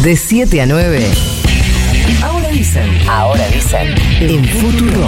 De 7 a 9. Ahora dicen. Ahora dicen. En Futuro.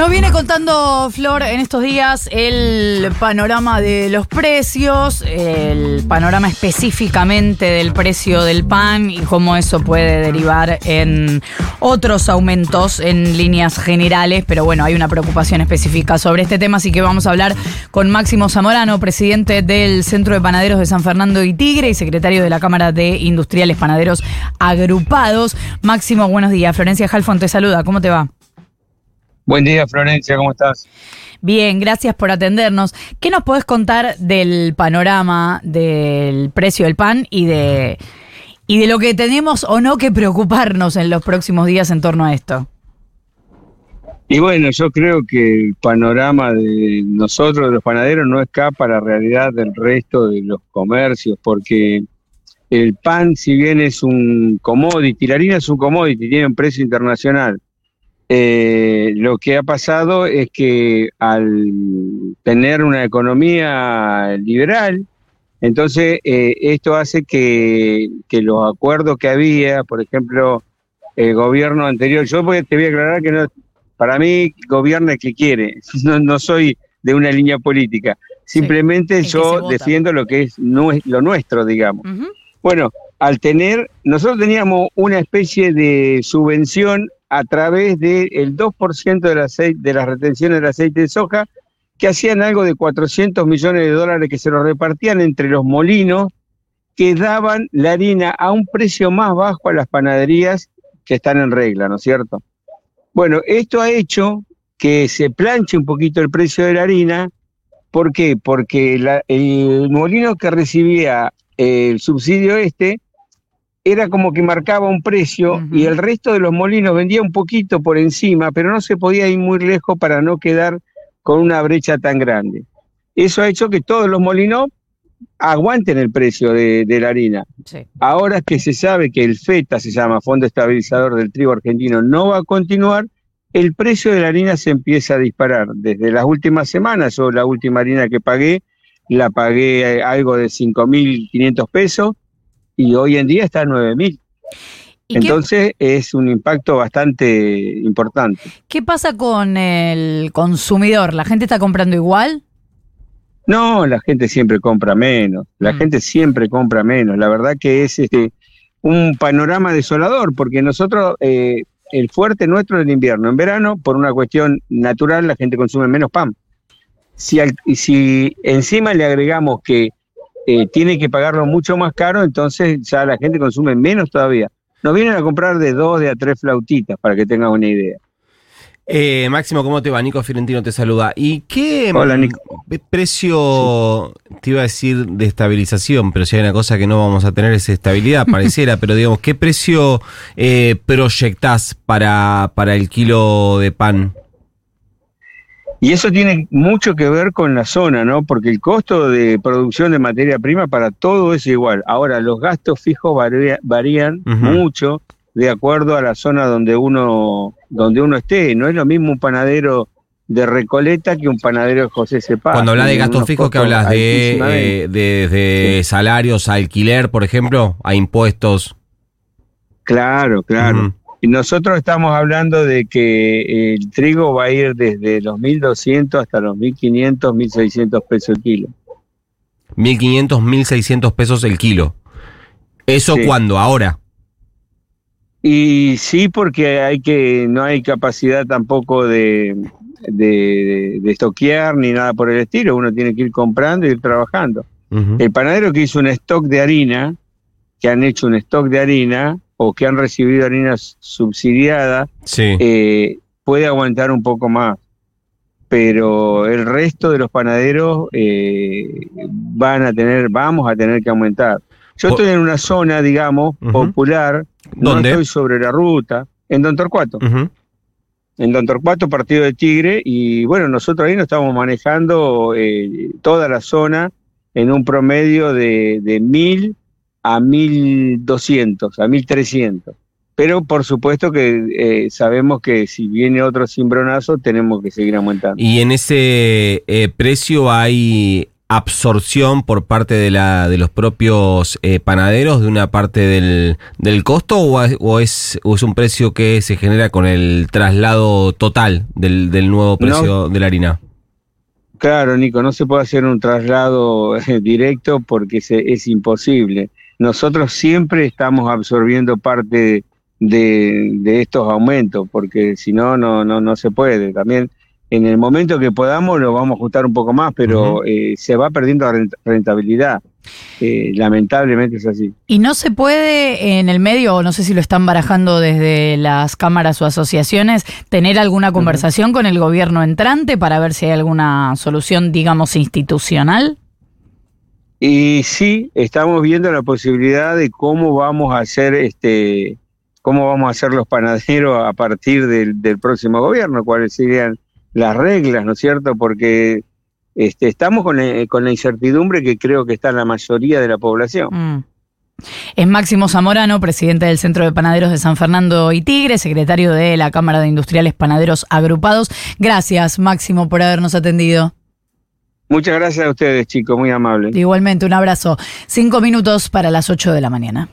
Nos viene contando Flor en estos días el panorama de los precios, el panorama específicamente del precio del pan y cómo eso puede derivar en otros aumentos en líneas generales, pero bueno, hay una preocupación específica sobre este tema, así que vamos a hablar con Máximo Zamorano, presidente del Centro de Panaderos de San Fernando y Tigre y secretario de la Cámara de Industriales Panaderos Agrupados. Máximo, buenos días. Florencia Halfon te saluda, ¿cómo te va? Buen día, Florencia, ¿cómo estás? Bien, gracias por atendernos. ¿Qué nos podés contar del panorama del precio del pan y de, y de lo que tenemos o no que preocuparnos en los próximos días en torno a esto? Y bueno, yo creo que el panorama de nosotros, de los panaderos, no escapa a la realidad del resto de los comercios, porque el pan, si bien es un commodity, la harina es un commodity, tiene un precio internacional eh, lo que ha pasado es que al tener una economía liberal, entonces eh, esto hace que, los acuerdos que había, por ejemplo, el gobierno anterior, yo te voy a aclarar que no, para mí gobierna el que quiere, no, soy de una línea política, simplemente yo defiendo lo que es lo nuestro, digamos. Bueno, al tener, nosotros teníamos una especie de subvención a través del 2% del aceite, de las retenciones del aceite de soja, que hacían algo de 400 millones de dólares que se lo repartían entre los molinos, que daban la harina a un precio más bajo a las panaderías que están en regla, ¿no es cierto? Bueno, esto ha hecho que se planche un poquito el precio de la harina. ¿Por qué? Porque el molino que recibía el subsidio este era como que marcaba un precio y el resto de los molinos vendía un poquito por encima, pero no se podía ir muy lejos para no quedar con una brecha tan grande. Eso ha hecho que todos los molinos aguanten el precio de, la harina. Ahora que se sabe que el FETA, se llama Fondo Estabilizador del Trigo Argentino, no va a continuar, el precio de la harina se empieza a disparar. Desde las últimas semanas, yo la última harina que pagué, la pagué eh, algo de 5.500 pesos y hoy en día está a 9.000. Entonces es un impacto bastante importante. ¿Qué pasa con el consumidor? ¿La gente está comprando igual? No, la gente siempre compra menos. La mm. gente siempre compra menos. La verdad que es este un panorama desolador, porque nosotros, eh, el fuerte nuestro es el invierno. En verano, por una cuestión natural, la gente consume menos pan. Si, si encima le agregamos que eh, tiene que pagarlo mucho más caro, entonces ya la gente consume menos todavía. Nos vienen a comprar de dos, de a tres flautitas, para que tengan una idea. Eh, Máximo, ¿cómo te va? Nico Fiorentino te saluda. ¿Y qué Hola, mm, precio, te iba a decir de estabilización, pero si hay una cosa que no vamos a tener es estabilidad, pareciera, pero digamos, ¿qué precio eh, proyectás para, para el kilo de pan? Y eso tiene mucho que ver con la zona, ¿no? Porque el costo de producción de materia prima para todo es igual. Ahora, los gastos fijos varían mucho de acuerdo a la zona donde uno, donde uno esté. No es lo mismo un panadero de Recoleta que un panadero de José Cepaz. Cuando hablas de gastos fijos, ¿qué hablas? De, de, salarios, a alquiler, por ejemplo, a impuestos. Claro, claro. Nosotros estamos hablando de que el trigo va a ir desde los 1.200 hasta los 1.500, 1.600 pesos el kilo. 1.500, 1.600 pesos el kilo. ¿Eso cuándo? ¿Ahora? Y sí, porque hay que no hay capacidad tampoco de, de, estoquear ni nada por el estilo. Uno tiene que ir comprando y ir trabajando. El panadero que hizo un stock de harina, que han hecho un stock de harina, o que han recibido harina subsidiada, eh, puede aguantar un poco más. Pero el resto de los panaderos eh, van a tener, vamos a tener que aumentar. Yo estoy en una zona, digamos, popular, no estoy sobre la ruta, en Don Torcuato. En Don Torcuato, partido de Tigre, y bueno, nosotros ahí nos estamos manejando eh, toda la zona en un promedio de, de mil a 1200, a 1300 pero por supuesto que eh, sabemos que si viene otro cimbronazo tenemos que seguir aumentando. Y en ese eh, precio hay absorción por parte de, la, de los propios eh, panaderos de una parte del, del costo o, es, o, es, o es un precio que se genera con el traslado total del, del nuevo precio No. de la harina? Claro, Nico, no se puede hacer un traslado eh, directo porque se- es imposible. Nosotros siempre estamos absorbiendo parte de, de estos aumentos, porque si no, no, no, no se puede. También en el momento que podamos lo vamos a ajustar un poco más, pero eh, se va perdiendo rent- rentabilidad. Eh, lamentablemente es así. Y no se puede en el medio, o no sé si lo están barajando desde las cámaras o asociaciones, tener alguna conversación con el gobierno entrante para ver si hay alguna solución, digamos, institucional. Y sí, estamos viendo la posibilidad de cómo vamos a hacer este, cómo vamos a hacer los panaderos a partir del, del próximo gobierno, cuáles serían las reglas, ¿no es cierto? Porque este, estamos con, eh, con la incertidumbre que creo que está en la mayoría de la población. Mm. Es Máximo Zamorano, presidente del Centro de Panaderos de San Fernando y Tigre, secretario de la Cámara de Industriales Panaderos Agrupados. Gracias, Máximo, por habernos atendido. Muchas gracias a ustedes, chicos, muy amable. Igualmente, un abrazo. Cinco minutos para las ocho de la mañana.